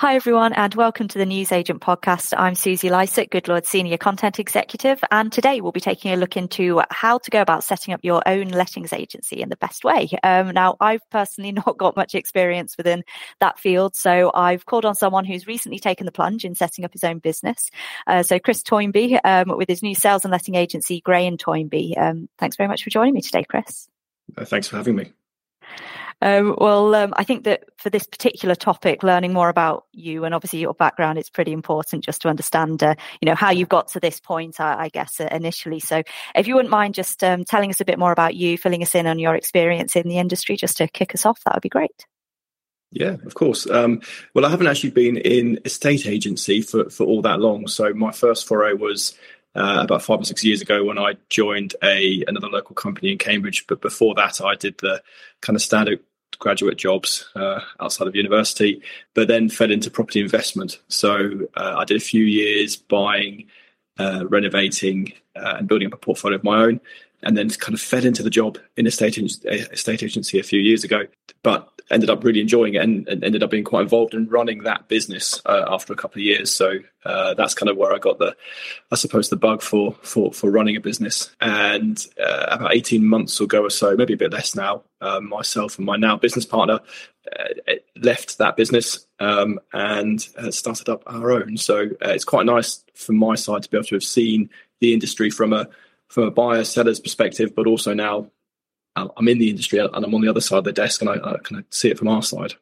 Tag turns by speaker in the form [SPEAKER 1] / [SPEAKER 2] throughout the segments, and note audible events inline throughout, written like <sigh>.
[SPEAKER 1] Hi, everyone, and welcome to the News Agent podcast. I'm Susie Goodlord Senior Content Executive, and today we'll be taking a look into how to go about setting up your own lettings agency in the best way. Um, now, I've personally <laughs> not got much experience within that field, so I've called on someone who's recently taken the plunge in setting up his own business. Uh, so, Chris Toynbee, um, with his new sales and letting agency, Gray and Toynbee. Um, thanks very much for joining me today, Chris.
[SPEAKER 2] Uh, thanks for having me.
[SPEAKER 1] Um, well, um, I think that for this particular topic, learning more about you and obviously your background is pretty important just to understand, uh, you know, how you've got to this point, I, I guess, uh, initially. So if you wouldn't mind just um, telling us a bit more about you, filling us in on your experience in the industry, just to kick us off, that would be great.
[SPEAKER 2] Yeah, of course. Um, well, I haven't actually been in estate agency for, for all that long. So my first foray was uh, about five or six years ago when I joined a another local company in Cambridge. But before that, I did the kind of standard graduate jobs uh, outside of university, but then fed into property investment. So uh, I did a few years buying, uh, renovating, uh, and building up a portfolio of my own, and then kind of fed into the job in a state, estate agency a few years ago. But ended up really enjoying it and, and, ended up being quite involved in running that business uh, after a couple of years. So uh, that's kind of where I got the, I suppose, the bug for for for running a business. And uh, about eighteen months ago or so, maybe a bit less now, um, myself and my now business partner uh, left that business um, and started up our own. So uh, it's quite nice from my side to be able to have seen the industry from a from a buyer seller's perspective, but also now I'm in the industry and I'm on the other side of the desk and I, I kind of see it from our side.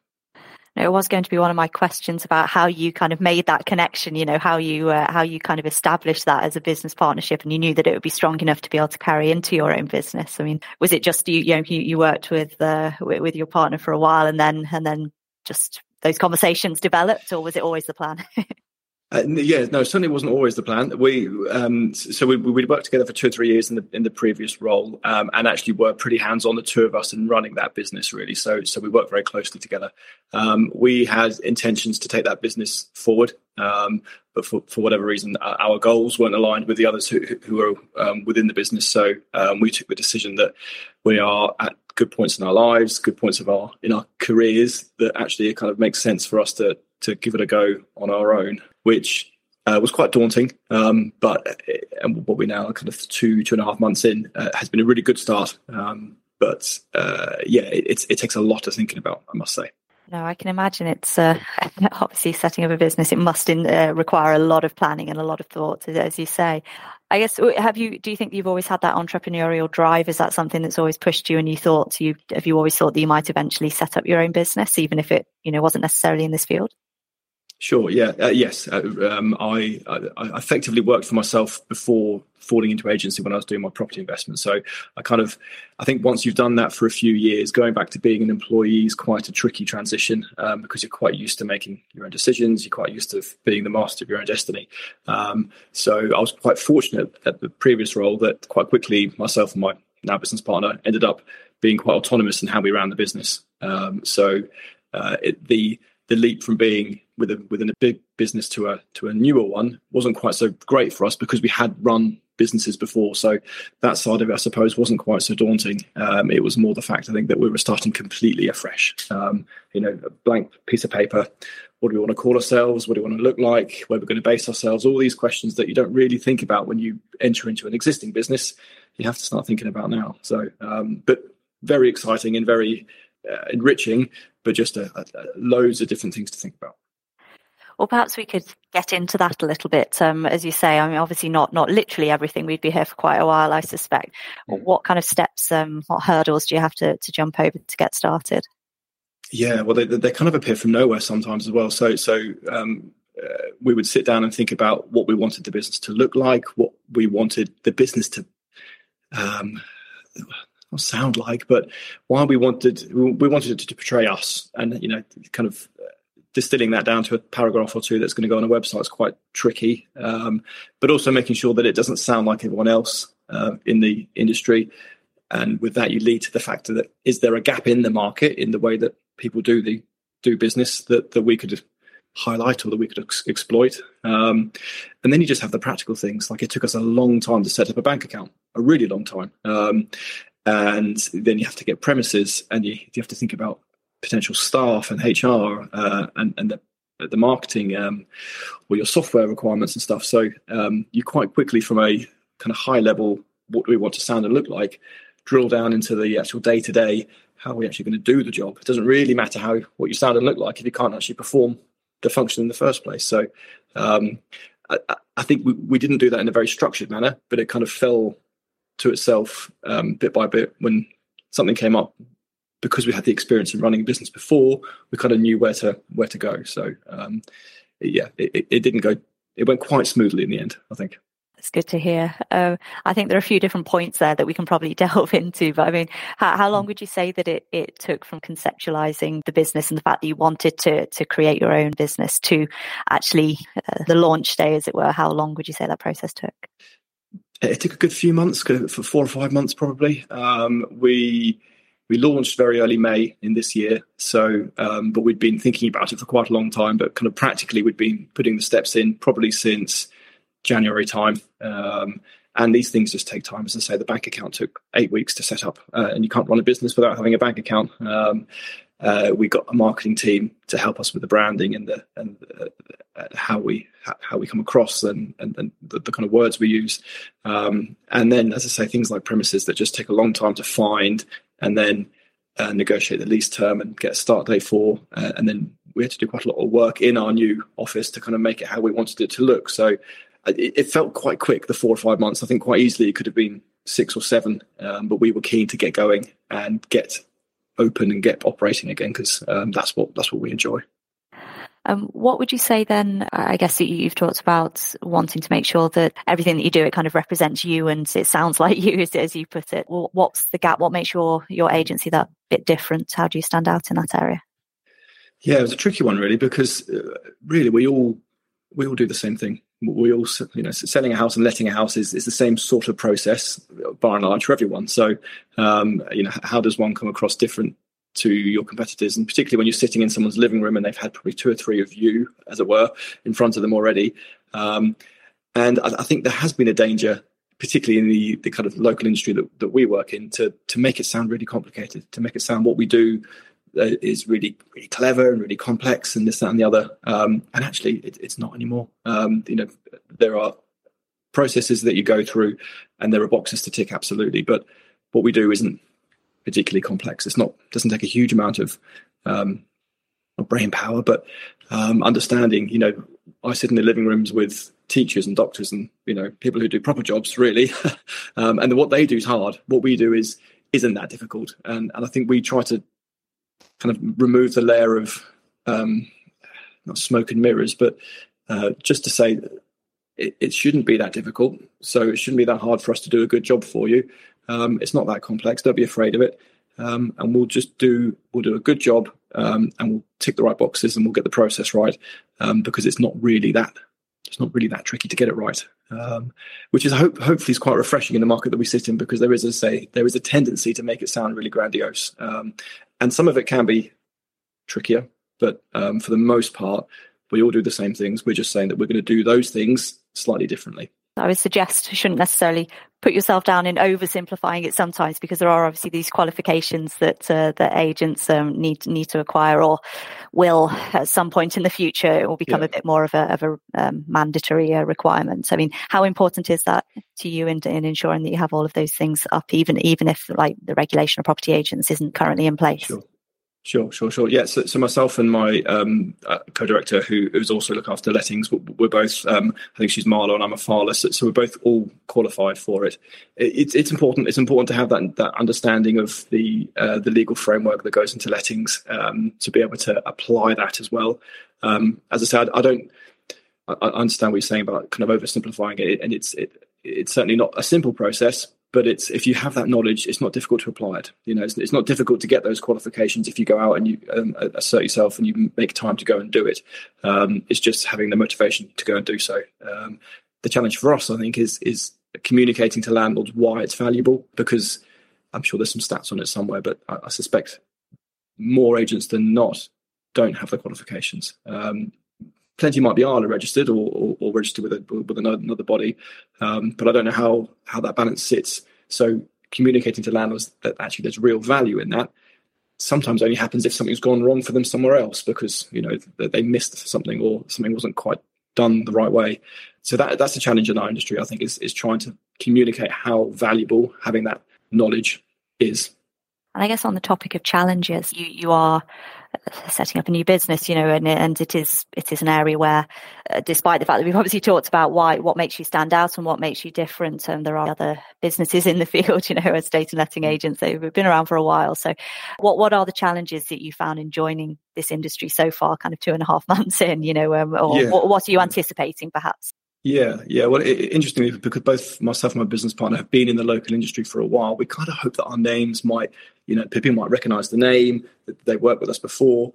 [SPEAKER 1] it was going to be one of my questions about how you kind of made that connection. You know how you uh, how you kind of established that as a business partnership, and you knew that it would be strong enough to be able to carry into your own business. I mean, was it just you? You know, you, you worked with uh, with your partner for a while, and then and then just those conversations developed, or was it always the plan? <laughs>
[SPEAKER 2] Uh, yeah, no, certainly wasn't always the plan. We um, so we we worked together for two or three years in the in the previous role, um, and actually were pretty hands on the two of us in running that business really. So so we worked very closely together. Um, we had intentions to take that business forward, um, but for, for whatever reason, our goals weren't aligned with the others who who were um, within the business. So um, we took the decision that we are at good points in our lives, good points of our in our careers that actually it kind of makes sense for us to to give it a go on our own which uh, was quite daunting. Um, but what we're now kind of two two and a half months in uh, has been a really good start. Um, but uh, yeah, it, it, takes a lot of thinking about, I must say.
[SPEAKER 1] No, I can imagine it's uh, <laughs> obviously setting up a business. It must in, uh, require a lot of planning and a lot of thought, as you say. I guess have you? Do you think you've always had that entrepreneurial drive? Is that something that's always pushed you? And you thought you have you always thought that you might eventually set up your own business, even if it you know wasn't necessarily in this field?
[SPEAKER 2] Sure. Yeah. Uh, yes. Uh, um, I, I, effectively worked for myself before falling into agency when I was doing my property investment. So I kind of, I think once you've done that for a few years, going back to being an employee is quite a tricky transition um, because you're quite used to making your own decisions. You're quite used to being the master of your own destiny. Um, so I was quite fortunate at the previous role that quite quickly myself and my now business partner ended up being quite autonomous in how we ran the business. Um, so uh, it, the the leap from being with a, within a big business to a to a newer one wasn't quite so great for us because we had run businesses before. So that side of it, I suppose, wasn't quite so daunting. Um, it was more the fact I think that we were starting completely afresh. Um, you know, a blank piece of paper. What do we want to call ourselves? What do we want to look like? Where are we're going to base ourselves? All these questions that you don't really think about when you enter into an existing business. You have to start thinking about now. So, um, but very exciting and very uh, enriching, but just a, a, a loads of different things to think about.
[SPEAKER 1] Well, perhaps we could get into that a little bit. Um, as you say, I mean, obviously not not literally everything. We'd be here for quite a while, I suspect. Mm. What kind of steps, um, what hurdles do you have to, to jump over to get started?
[SPEAKER 2] Yeah, well, they, they kind of appear from nowhere sometimes as well. So, so um, uh, we would sit down and think about what we wanted the business to look like, what we wanted the business to um, sound like, but why we wanted we wanted it to portray us, and you know, kind of distilling that down to a paragraph or two that's going to go on a website is quite tricky. Um, but also making sure that it doesn't sound like everyone else uh, in the industry. And with that, you lead to the fact that is there a gap in the market in the way that people do the do business that that we could highlight or that we could ex- exploit. Um, and then you just have the practical things. Like it took us a long time to set up a bank account, a really long time. Um, and then you have to get premises, and you, you have to think about potential staff and HR uh, and, and the the marketing um, or your software requirements and stuff. So um, you quite quickly, from a kind of high level, what do we want to sound and look like, drill down into the actual day to day. How are we actually going to do the job? It doesn't really matter how what you sound and look like if you can't actually perform the function in the first place. So um, I, I, think we, we didn't do that in a very structured manner, but it kind of fell to itself um, bit by bit when something came up because we had the experience in running a business before, we kind of knew where to where to go. So um, yeah, it, it, didn't go. It went quite smoothly in the end, I think.
[SPEAKER 1] It's good to hear. Uh, I think there are a few different points there that we can probably <laughs> delve into. But I mean, how, how long mm. would you say that it, it took from conceptualizing the business and the fact that you wanted to to create your own business to actually uh, the launch day, as it were? How long would you say that process took?
[SPEAKER 2] It took a good few months, for four or five months probably. Um, we we launched very early May in this year. So, um, but we'd been thinking about it for quite a long time. But kind of practically, we'd been putting the steps in probably since January time. Um, and these things just take time. As I say, the bank account took eight weeks to set up, uh, and you can't run a business without having a bank account. Um, uh, we got a marketing team to help us with the branding and the and uh, how we how we come across and and, and the, the, kind of words we use. Um, and then, as I say, things like premises that just take a long time to find and then uh, negotiate the lease term and get start date for. Uh, and then we had to do quite a lot of work in our new office to kind of make it how we wanted it to look. So uh, it, it felt quite quick, the four or five months. I think quite easily it could have been six or seven, um, but we were keen to get going and get open and get operating again because um, that's what that's what we enjoy.
[SPEAKER 1] Um, what would you say then? I guess you've talked about wanting to make sure that everything that you do it kind of represents you and it sounds <laughs> like you, as, as you put it. Well, what's the gap? What makes your your agency that bit different? How do you stand out in that area?
[SPEAKER 2] Yeah, it was a tricky one really because uh, really we all we all do the same thing. We all, you know, selling a house and letting a house is, is the same sort of process, by and large, for everyone. So, um, you know, how does one come across different to your competitors, and particularly when you're sitting in someone's living room and they've had probably two or three of you, as it were, in front of them already. Um, and I, I, think there has been a danger, particularly in the, the kind of local industry that, that we work in, to to make it sound really complicated, to make it sound what we do is really really clever and really complex, and this that and the other. Um, and actually, it, it's not anymore. Um, you know, there are processes that you go through, and there are boxes to tick, absolutely. But what we do isn't particularly complex. It's not doesn't take a huge amount of um, brain power, but um, understanding. You know, I sit in the living rooms with teachers and doctors and you know people who do proper jobs really, <laughs> um, and what they do is hard. What we do is isn't that difficult, and and I think we try to kind of remove the layer of um, not smoke and mirrors, but uh, just to say it, it, shouldn't be that difficult. So it shouldn't be that hard for us to do a good job for you. Um, it's not that complex. Don't be afraid of it. Um, and we'll just do we'll do a good job um, and we'll tick the right boxes and we'll get the process right um, because it's not really that it's not really that tricky to get it right. Um, which is hope, hopefully is quite refreshing in the market that we sit in because there is a say there is a tendency to make it sound really grandiose um, and some of it can be trickier but um, for the most part we all do the same things. We're just saying that we're going to do those things slightly differently.
[SPEAKER 1] I would suggest shouldn't necessarily put yourself down in oversimplifying it sometimes because there are obviously these qualifications that uh, that agents um, need need to acquire or will at some point in the future it will become yeah. a bit more of a of a um, mandatory uh, requirement. I mean, how important is that to you in, in ensuring that you have all of those things up, even even if like the regulation of property agents isn't currently in place?
[SPEAKER 2] Sure. Sure, sure, sure. Yeah, so, so myself and my um, uh, co-director, who who's also look after lettings, we're both. Um, I think she's MARLA and I'm a FARLA, so, so, we're both all qualified for it. It's it's important. It's important to have that that understanding of the uh, the legal framework that goes into lettings um, to be able to apply that as well. Um, as I said, I don't. I understand what you're saying about kind of oversimplifying it, and it's it, it's certainly not a simple process but it's if you have that knowledge, it's not difficult to apply it. You know, it's, it's not difficult to get those qualifications if you go out and you um, assert yourself and you make time to go and do it. Um, it's just having the motivation to go and do so. Um, the challenge for us, I think, is is communicating to landlords why it's valuable because I'm sure there's some stats on it somewhere, but I, I suspect more agents than not don't have the qualifications. Um, plenty might be ILA registered or, or, or registered with a, with another body, um, but I don't know how how that balance sits. So communicating to landlords that actually there's real value in that sometimes only happens if something's gone wrong for them somewhere else because you know they missed something or something wasn't quite done the right way. So that that's a challenge in our industry. I think is is trying to communicate how valuable having that knowledge is.
[SPEAKER 1] And I guess on the topic of challenges, you you are setting up a new business, you know, and and it is it is an area where, uh, despite the fact that we've obviously talked about why what makes you stand out and what makes you different, and there are other businesses in the field, <laughs> you know, estate and letting agents they have been around for a while. So, what what are the challenges that you found in joining this industry so far, kind of two and a half <laughs> months in, you know, um, or yeah. what, what are you anticipating perhaps?
[SPEAKER 2] Yeah, yeah. Well, it, interestingly, because both myself and my business partner have been in the local industry for a while, we kind of hope that our names might, you know, people might recognise the name, that they worked with us before,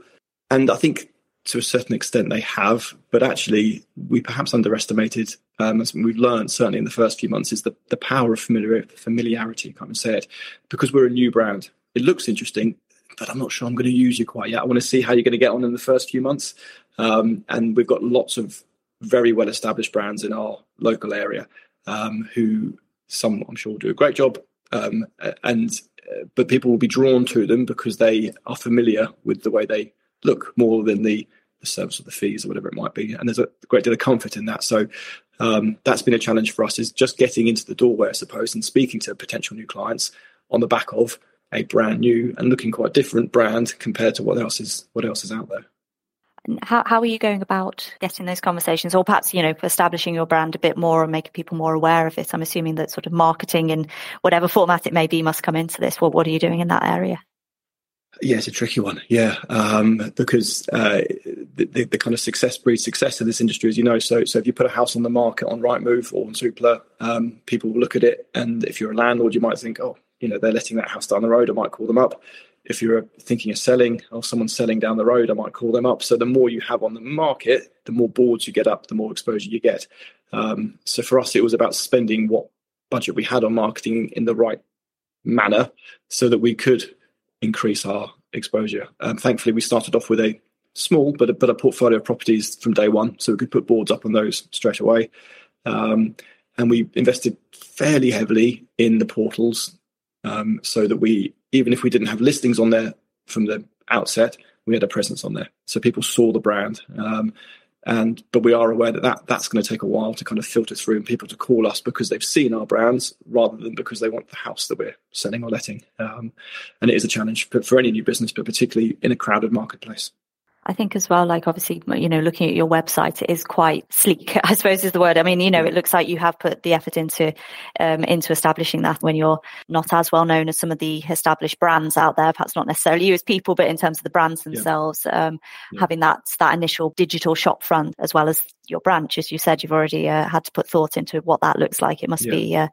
[SPEAKER 2] and I think to a certain extent they have. But actually, we perhaps underestimated, um, as we've learned certainly in the first few months, is the the power of familiar, familiarity. Kind of say it because we're a new brand. It looks interesting, but I'm not sure I'm going to use you quite yet. I want to see how you're going to get on in the first few months, um, and we've got lots of very well established brands in our local area um, who some I'm sure do a great job um, and uh, but people will be drawn to them because they are familiar with the way they look more than the, the service or the fees or whatever it might be and there's a great deal of comfort in that. So um, that's been a challenge for us is just getting into the doorway I suppose and speaking to potential new clients on the back of a brand new and looking quite different brand compared to what else is what else is out there
[SPEAKER 1] how, how are you going about getting those conversations or perhaps, you know, establishing your brand a bit more and making people more aware of it? I'm assuming that sort of marketing in whatever format it may be must come into this. What, what are you doing in that area?
[SPEAKER 2] Yeah, it's a tricky one. Yeah, um, because uh, the, the, the, kind of success breeds success in this industry, as you know. So, so if you put a house on the market on Rightmove or on Zoopla, um, people will look at it, and if you're a landlord, you might think, oh, you know, they're letting that house down the road. I might call them up if you're thinking of selling or someone's selling down the road, I might call them up. So the more you have on the market, the more boards you get up, the more exposure you get. Um, so for us, it was about spending what budget we had on marketing in the right manner so that we could increase our exposure. Um, thankfully, we started off with a small but a, but a portfolio of properties from day one, so we could put boards up on those straight away. Um, and we invested fairly heavily in the portals um, so that we even if we didn't have listings on there from the outset, we had a presence on there, so people saw the brand. Um, and but we are aware that, that that's going to take a while to kind of filter through and people to call us because they've seen our brands rather than because they want the house that we're selling or letting. Um, and it is a challenge for, for any new business, but particularly in a crowded marketplace.
[SPEAKER 1] I think as well, like obviously, you know, looking at your website, it is quite sleek, <laughs> I suppose is the word. I mean, you know, it looks like you have put the effort into, um, into establishing that when you're not as well known as some of the established brands out there, perhaps not necessarily you as people, but in terms of the brands themselves, yeah. Um, yeah. having that, that initial digital shop front as well as your branch, as you said, you've already uh, had to put thought into what that looks like. It must yeah. be, uh,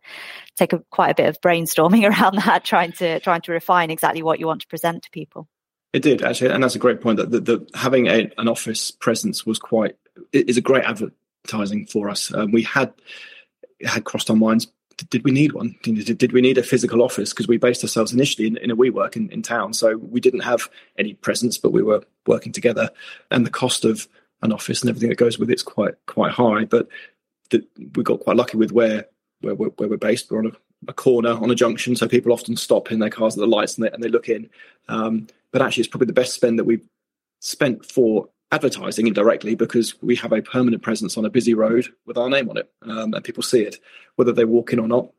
[SPEAKER 1] take a, quite a bit of brainstorming <laughs> around that, trying to, trying to refine exactly what you want to present to people.
[SPEAKER 2] It did actually, and that's a great point. That the, having a, an office presence was quite is a great advertising for us. Um, we had had crossed our minds. Did we need one? Did, did we need a physical office? Because we based ourselves initially in, in a WeWork in, in town, so we didn't have any presence, but we were working together. And the cost of an office and everything that goes with it's quite quite high. But the, we got quite lucky with where where, where we're based. We're on a a corner on a junction, so people often stop in their cars at the lights and they, and they look in. Um, but actually, it's probably the best spend that we've spent for advertising indirectly because we have a permanent presence on a busy road with our name on it, um, and people see it, whether they walk in or not.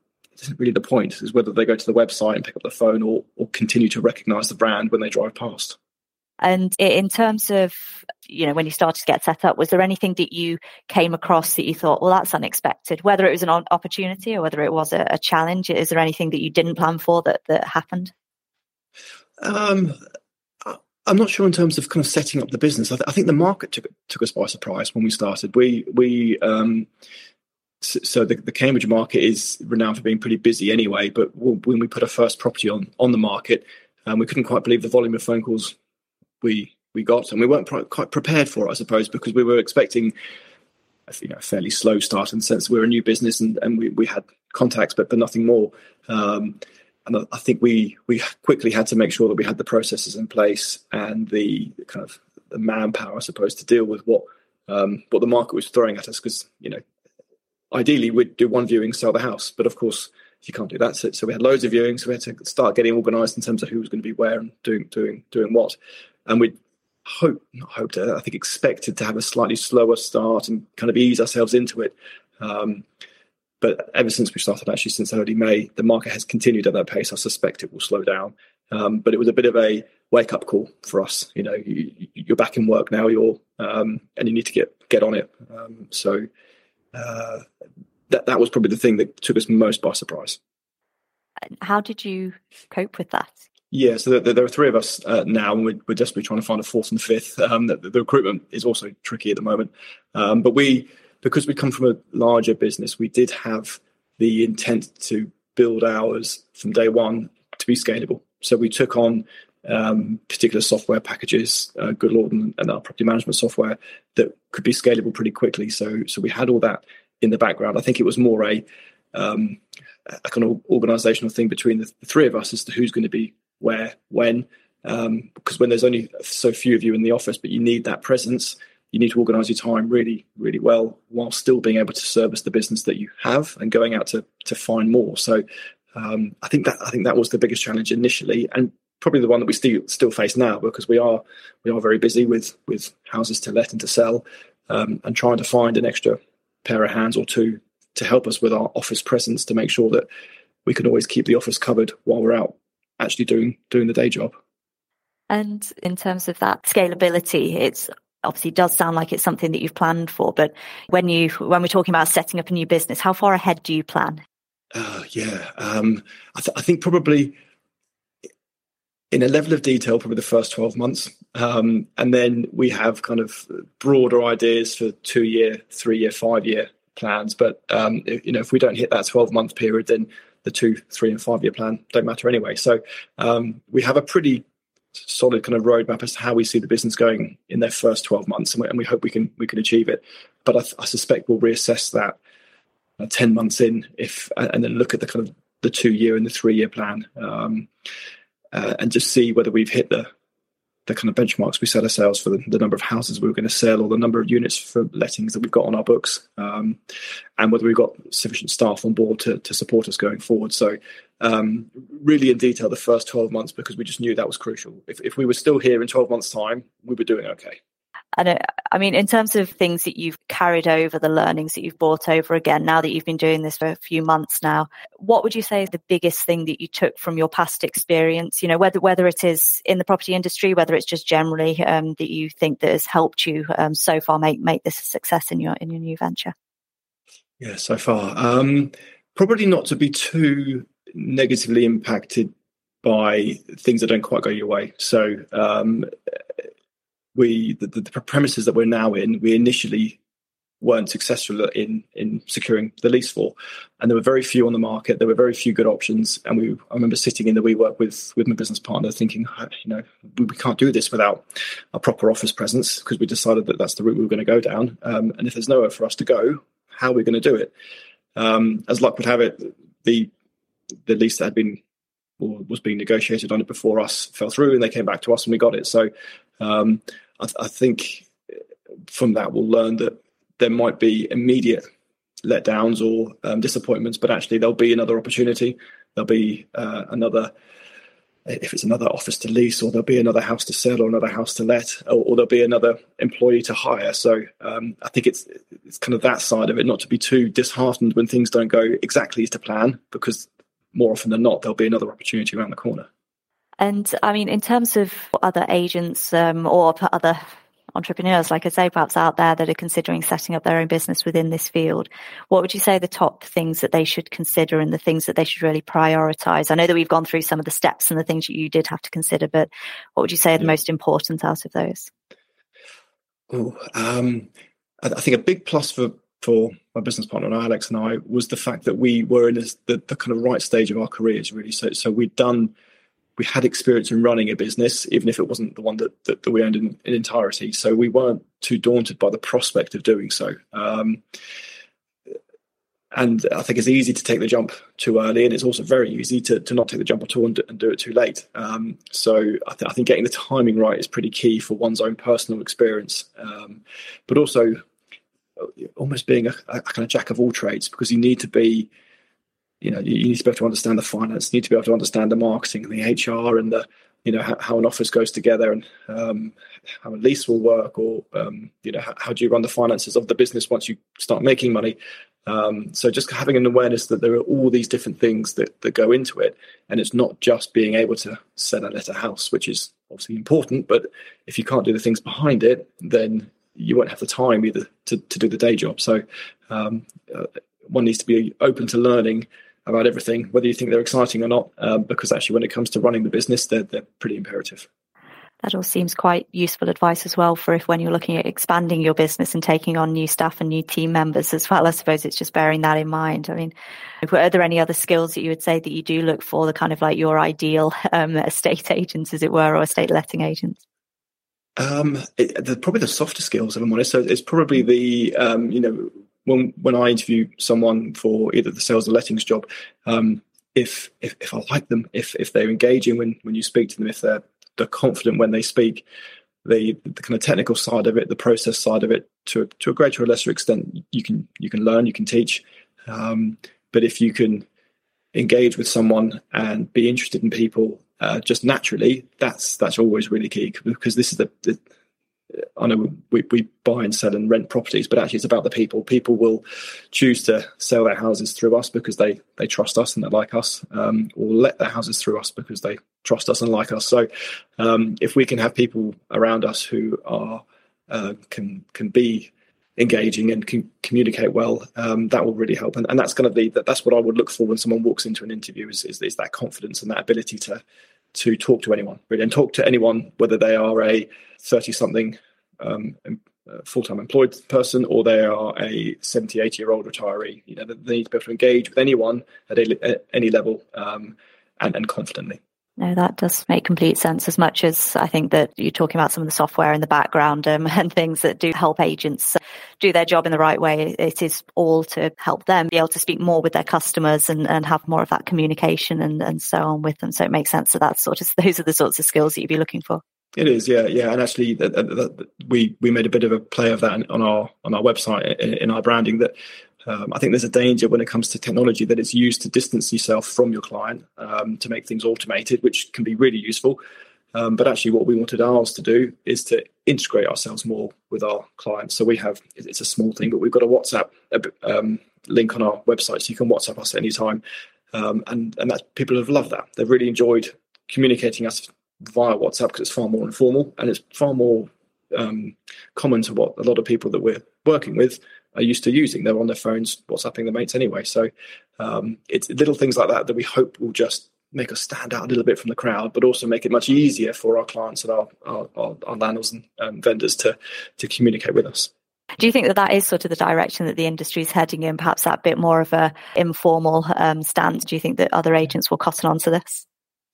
[SPEAKER 2] Isn't really the point. Is whether they go to the website and pick up the phone or or continue to recognise the brand when they drive past.
[SPEAKER 1] And in terms of, you know, when you started to get set up, was there anything that you came across that you thought, well, that's unexpected, whether it was an opportunity or whether it was a, a challenge? Is there anything that you didn't plan for that, that happened?
[SPEAKER 2] Um, I'm not sure in terms of kind of setting up the business. I, th- I think the market took took us by surprise when we started. We we um, so the, the, Cambridge market is renowned for being pretty busy anyway. But when we put our first property on on the market, um, we couldn't quite believe the volume of phone calls we we got, and we weren't quite prepared for it, I suppose, because we were expecting a you know, fairly slow start in the sense we're a new business and, and we, we had contacts, but but nothing more. Um, and I think we we quickly had to make sure that we had the processes in place and the kind of the manpower, I suppose, to deal with what um, what the market was throwing at us. Because you know, ideally we'd do one viewing, sell the house, but of course if you can't do that. So, so we had loads of viewings. So we had to start getting organised in terms of who was going to be where and doing doing doing what. And we hope not hoped uh, I think expected to have a slightly slower start and kind of ease ourselves into it. Um, but ever since we started, actually since early May, the market has continued at that pace. I suspect it will slow down. Um, but it was a bit of a wake up call for us. You know, you, are back in work now. You're um, and you need to get get on it. Um, so uh, that that was probably the thing that took us most by surprise.
[SPEAKER 1] How did you cope with that?
[SPEAKER 2] Yeah, so there, there are three of us uh, now, and we're, we're, desperately trying to find a fourth and fifth. Um, the, the, recruitment is also tricky at the moment, um, but we, because we come from a larger business, we did have the intent to build ours from day one to be scalable. So we took on um, particular software packages, uh, Goodlord and, and, our property management software that could be scalable pretty quickly. So so we had all that in the background. I think it was more a um, a kind of organizational thing between the, three of us as to who's going to be where, when. Um, because when there's only so few of you in the office, but you need that presence, you need to organize your time really, really well while still being able to service the business that you have and going out to to find more. So um, I think that I think that was the biggest challenge initially, and probably the one that we still still face now because we are we are very busy with with houses to let and to sell, um, and trying to find an extra pair of hands or two to help us with our office presence to make sure that we can always keep the office covered while we're out actually doing doing the day job.
[SPEAKER 1] And in terms of that scalability, it's obviously does sound like it's something that you've planned for. But when you when we're talking about setting up a new business, how far ahead do you plan?
[SPEAKER 2] Uh, yeah, um, I, th- I, think probably in a level of detail, probably the first 12 months. Um, and then we have kind of broader ideas for two year, three year, five year plans. But, um, if, you know, if we don't hit that 12 month period, then the two, three, and five year plan don't matter anyway. So um, we have a pretty solid kind of roadmap as to how we see the business going in their first 12 months. And we, and we hope we can, we can achieve it. But I, I suspect we'll reassess that uh, 10 months in if, and then look at the kind of the two year and the three year plan. Um, uh, and just see whether we've hit the the kind of benchmarks we set ourselves for the, the, number of houses we were going to sell or the number of units for lettings that we've got on our books, um, and whether we've got sufficient staff on board to, to support us going forward. So, um, really in detail, the first 12 months, because we just knew that was crucial. If, if we were still here in 12 months' time, we were doing okay.
[SPEAKER 1] And I mean, in terms of things that you've carried over, the learnings that you've brought over again, now that you've been doing this for a few months now, what would you say is the biggest thing that you took from your past experience? You know, whether whether it is in the property industry, whether it's just generally um, that you think that has helped you um, so far make make this a success in your in your new venture.
[SPEAKER 2] Yeah, so far, um, probably not to be too negatively impacted by things that don't quite go your way. So um, we the, the, premises that we're now in, we initially weren't successful in in securing the lease for, and there were very few on the market. There were very few good options, and we I remember sitting in the WeWork with with my business partner, thinking, you know, we, we can't do this without a proper office presence because we decided that that's the route we were going to go down. Um, and if there's nowhere for us to go, how are we going to do it? Um, as luck would have it, the the lease that had been or was being negotiated on it before us fell through, and they came back to us and we got it. So um, I, I, think from that we'll learn that there might be immediate letdowns or um, disappointments, but actually there'll be another opportunity. There'll be uh, another if it's another office to lease, or there'll be another house to sell, or another house to let, or, or there'll be another employee to hire. So um, I think it's it's kind of that side of it, not to be too disheartened when things don't go exactly as to plan, because more often than not there'll be another opportunity around the corner.
[SPEAKER 1] And I mean, in terms of other agents um, or other entrepreneurs, like I say, perhaps out there that are considering setting up their own business within this field, what would you say the top things that they should consider and the things that they should really prioritize? I know that we've gone through some of the steps and the things that you did have to consider, but what would you say are the most important out of those?
[SPEAKER 2] Oh, um, I think a big plus for for my business partner Alex and I was the fact that we were in the, the kind of right stage of our careers, really. So so we'd done we had experience in running a business, even if it wasn't the one that, that, that we owned in, in, entirety. So we weren't too daunted by the prospect of doing so. Um, and I think it's easy to take the jump too early, and it's also very easy to, to not take the jump at all and, and do it too late. Um, so I, th- I, think getting the timing right is pretty key for one's own personal experience, um, but also almost being a, a, kind of jack of all trades because you need to be you know, you need to be able to understand the finance, you need to be able to understand the marketing and the HR and the, you know, how, how an office goes together and um, how a lease will work, or um, you know, how, how, do you run the finances of the business once you start making money. Um, so just having an awareness that there are all these different things that, that go into it, and it's not just being able to sell a house, which is obviously important. But if you can't do the things behind it, then you won't have the time either to, to do the day job. So um, uh, one needs to be open to learning about everything, whether you think they're exciting or not, um, because actually when it comes to running the business, they're, they're pretty imperative
[SPEAKER 1] that all seems quite useful advice as well for if when you're looking at expanding your business and taking on new staff and new team members as well. I suppose it's just bearing that in mind. I mean, are there any other skills that you would say that you do look for the kind of like your ideal <laughs> um, estate agents, as it were, or estate letting agents?
[SPEAKER 2] Um, it, the, probably the softer skills, if I'm honest. So it's probably the, um, you know, when when I interview someone for either the sales or lettings job, um, if, if if I like them, if if they're engaging when when you speak to them, if they're they're confident when they speak. The, the kind of technical side of it, the process side of it, to to a greater or lesser extent, you can you can learn, you can teach. Um, but if you can engage with someone and be interested in people uh, just naturally, that's that's always really key because this is the, the I know we, we buy and sell and rent properties, but actually it's about the people. People will choose to sell their houses through us because they they trust us and they like us, um, or let their houses through us because they trust us and like us. So um, if we can have people around us who are uh, can can be engaging and can communicate well, um, that will really help. And, and that's going to be that, that's what I would look for when someone walks into an interview is, is, is that confidence and that ability to to talk to anyone really and talk to anyone whether they are a 30 something um, full-time employed person or they are a 70 80 year old retiree you know they need to be able to engage with anyone at, at any level um, and, and confidently
[SPEAKER 1] no, that does make complete sense. As much as I think that you're talking about some of the software in the background um, <laughs> and things that do help agents do their job in the right way, it is all to help them be able to speak more with their customers and, and have more of that communication and, and so on with them. So it makes sense that that's sort of <laughs> those are the sorts of skills that you'd be looking for.
[SPEAKER 2] It is, yeah, yeah, and actually, we we made a bit of a play of that on our on our website in our branding. That um, I think there's a danger when it comes to technology that it's used to distance yourself from your client um, to make things automated, which can be really useful. Um, but actually, what we wanted ours to do is to integrate ourselves more with our clients. So we have it's a small thing, but we've got a WhatsApp um, link on our website, so you can WhatsApp us at anytime. Um, and and that people have loved that. They've really enjoyed communicating us via WhatsApp because it's far more informal and it's far more um, common to what a lot of people that we're working with are used to using. They're on their phones, WhatsApping their mates anyway. So um, it's little things like that that we hope will just make us stand out a little bit from the crowd, but also make it much easier for our clients and our, our, our, our landlords and um, vendors to to communicate with us.
[SPEAKER 1] Do you think that that is sort of the direction that the industry is heading in? Perhaps that bit more of a informal um, stance. Do you think that other agents will cotton on to this?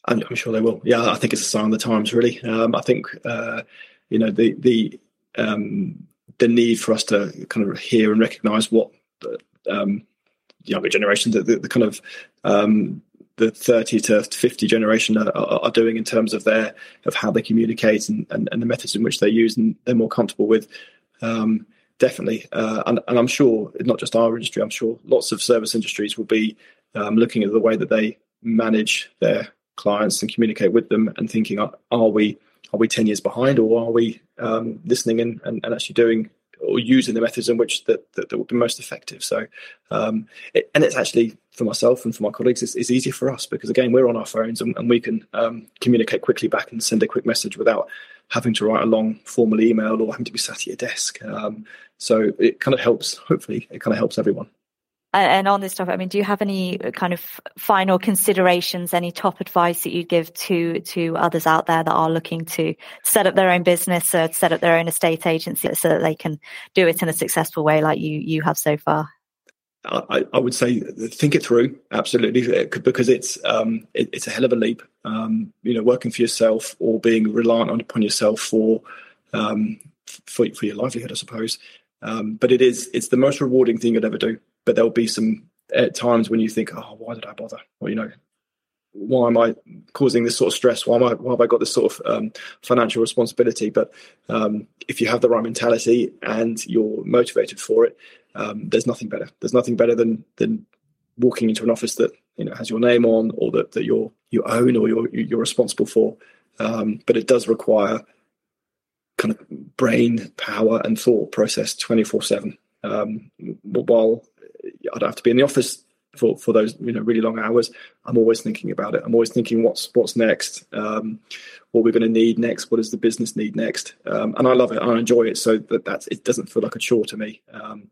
[SPEAKER 2] I'm, I'm, sure they will. Yeah, I think it's a sign of the times, really. Um, I think uh, you know the the um, the need for us to kind of hear and recognise what the um, younger generation, the, the, the kind of um, the 30 to 50 generation are, are, doing in terms of their of how they communicate and, and, and, the methods in which they use and they're more comfortable with. Um, definitely, uh, and, and, I'm sure not just our industry. I'm sure lots of service industries will be um, looking at the way that they manage their clients and communicate with them and thinking, are, are we are we 10 years behind or are we um, listening and, and, and, actually doing or using the methods in which that, that, that would be most effective? So um, it, and it's actually for myself and for my colleagues it's, it's easier for us because again we're on our phones and, and we can um, communicate quickly back and send a quick message without having to write a long formal email or having to be sat at your desk. Um, so it kind of helps hopefully it kind of helps everyone
[SPEAKER 1] and on this topic, I mean, do you have any kind of final considerations, any top advice that you'd give to to others out there that are looking to set up their own business, or set up their own estate agency, so that they can do it in a successful way, like you you have so far?
[SPEAKER 2] I, I would say think it through absolutely because it's um, it, it's a hell of a leap. Um, you know, working for yourself or being reliant upon yourself for um, for for your livelihood, I suppose. Um, but it is it's the most rewarding thing you'd ever do but there'll be some at times when you think, oh, why did I bother? Or, you know, why am I causing this sort of stress? Why am I, why have I got this sort of um, financial responsibility? But um, if you have the right mentality and you're motivated for it, um, there's nothing better. There's nothing better than than walking into an office that you know has your name on or that, that you're you own or you're you're responsible for. Um, but it does require kind of brain power and thought process 24 7 um, while i don't have to be in the office for, for those you know really long hours. I'm always thinking about it. I'm always thinking what's what's next um, what we're going to need next what does the business need next? Um, and i love it i enjoy it so that that's it doesn't feel like a chore to me. Um,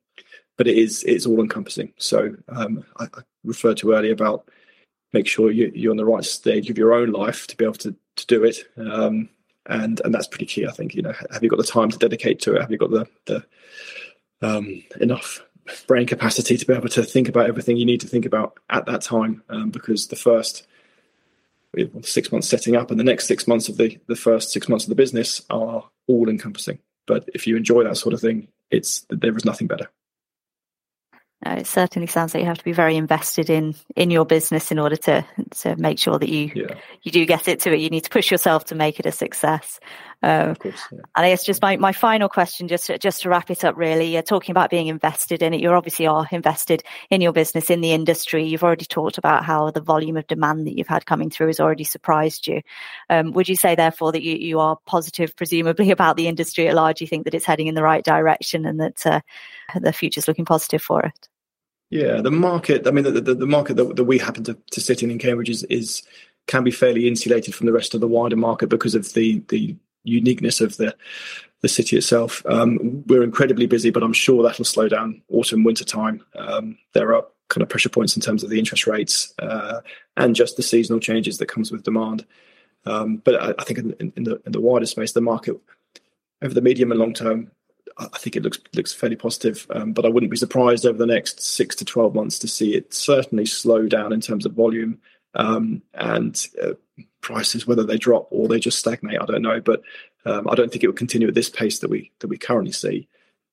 [SPEAKER 2] but it is it's all encompassing. So um, I, I, referred to earlier about make sure you, you're on the right stage of your own life to be able to, to do it. Um, and and that's pretty key i think you know have you got the time to dedicate to it? Have you got the the um, enough brain capacity to be able to think about everything you need to think about at that time um, because the first six months setting up and the next six months of the the first six months of the business are all encompassing but if you enjoy that sort of thing it's there is nothing better
[SPEAKER 1] uh, it certainly sounds like you have to be very invested in in your business in order to to make sure that you yeah. you do get it to it. You need to push yourself to make it a success. Um, of course, yeah. And I guess just my, my final question, just to, just to wrap it up, really, you're talking about being invested in it. You obviously are invested in your business, in the industry. You've already talked about how the volume of demand that you've had coming through has already surprised you. Um, would you say, therefore, that you, you are positive, presumably, <laughs> about the industry at large? You think that it's heading in the right direction and that uh, the future's looking positive for it?
[SPEAKER 2] Yeah, the market. I mean, the, the, the market that, that, we happen to, to sit in in Cambridge is, is can be fairly insulated from the rest of the wider market because of the the uniqueness of the the city itself. Um, we're incredibly busy, but I'm sure that'll slow down autumn winter time. Um, there are kind of pressure points in terms of the interest rates uh, and just the seasonal changes that comes with demand. Um, but I, I think in, in, the in the wider space, the market over the medium and long term I think it looks looks fairly positive. Um, but I wouldn't be surprised over the next six to twelve months to see it certainly slow down in terms of volume um, and uh, prices, whether they drop or they just stagnate. I don't know, but um, I don't think it will continue at this pace that we that we currently see.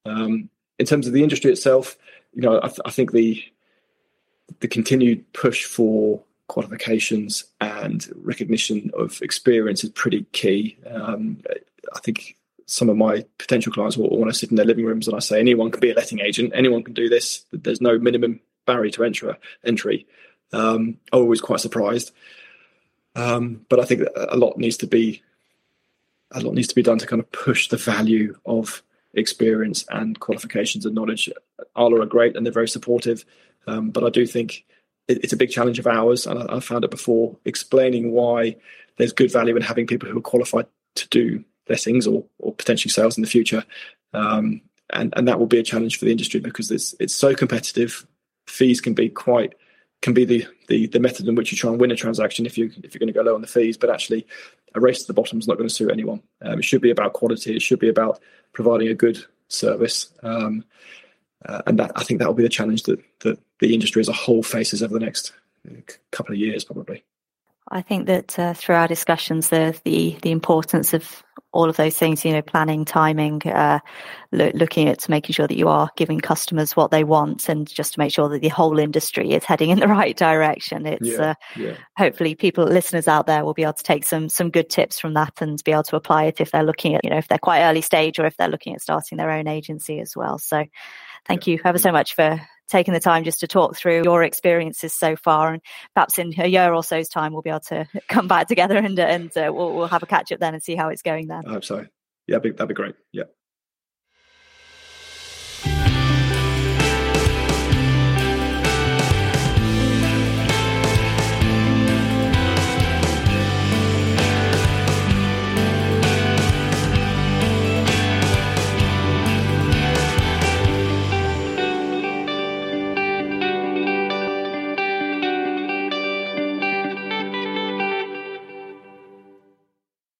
[SPEAKER 2] Um, in terms of the industry itself, you know, I, th- I think the the continued push for qualifications and recognition of experience is pretty key. Um, I think some of my potential clients will, want to sit in their living rooms and I say anyone can be a letting agent, anyone can do this. There's no minimum barrier to enter, entry. Um, I'm always quite surprised, um, but I think a lot needs to be a lot needs to be done to kind of push the value of experience and qualifications and knowledge. Arla are great and they're very supportive, um, but I do think it, it's a big challenge of ours, and I, I found it before explaining why there's good value in having people who are qualified to do lettings or, or potentially sales in the future. Um, and, and that will be a challenge for the industry because it's, it's so competitive. Fees can be quite can be the, the the method in which you try and win a transaction if you if you're going to go low on the fees, but actually a race to the bottom is not going to suit anyone. Um, it should be about quality. It should be about providing a good service. Um, uh, and that I think that will be the challenge that, that the industry as a whole faces over the next couple of years, probably.
[SPEAKER 1] I think that uh, through our discussions, the, the the importance of all of those things, you know, planning, timing, uh, lo- looking at making sure that you are giving customers what they want, and just to make sure that the whole industry is heading in the right direction. It's yeah, uh, yeah. hopefully people, listeners out there, will be able to take some some good tips from that and be able to apply it if they're looking at, you know, if they're quite early stage or if they're looking at starting their own agency as well. So, thank yeah. you ever so much for taking the time just to talk through your experiences so far. And perhaps in a year or so's time, we'll be able to <laughs> come back together and, and uh, we'll, we'll have a catch up then and see how it's going then.
[SPEAKER 2] I hope so. Yeah, that'd be, that'd be great. Yeah.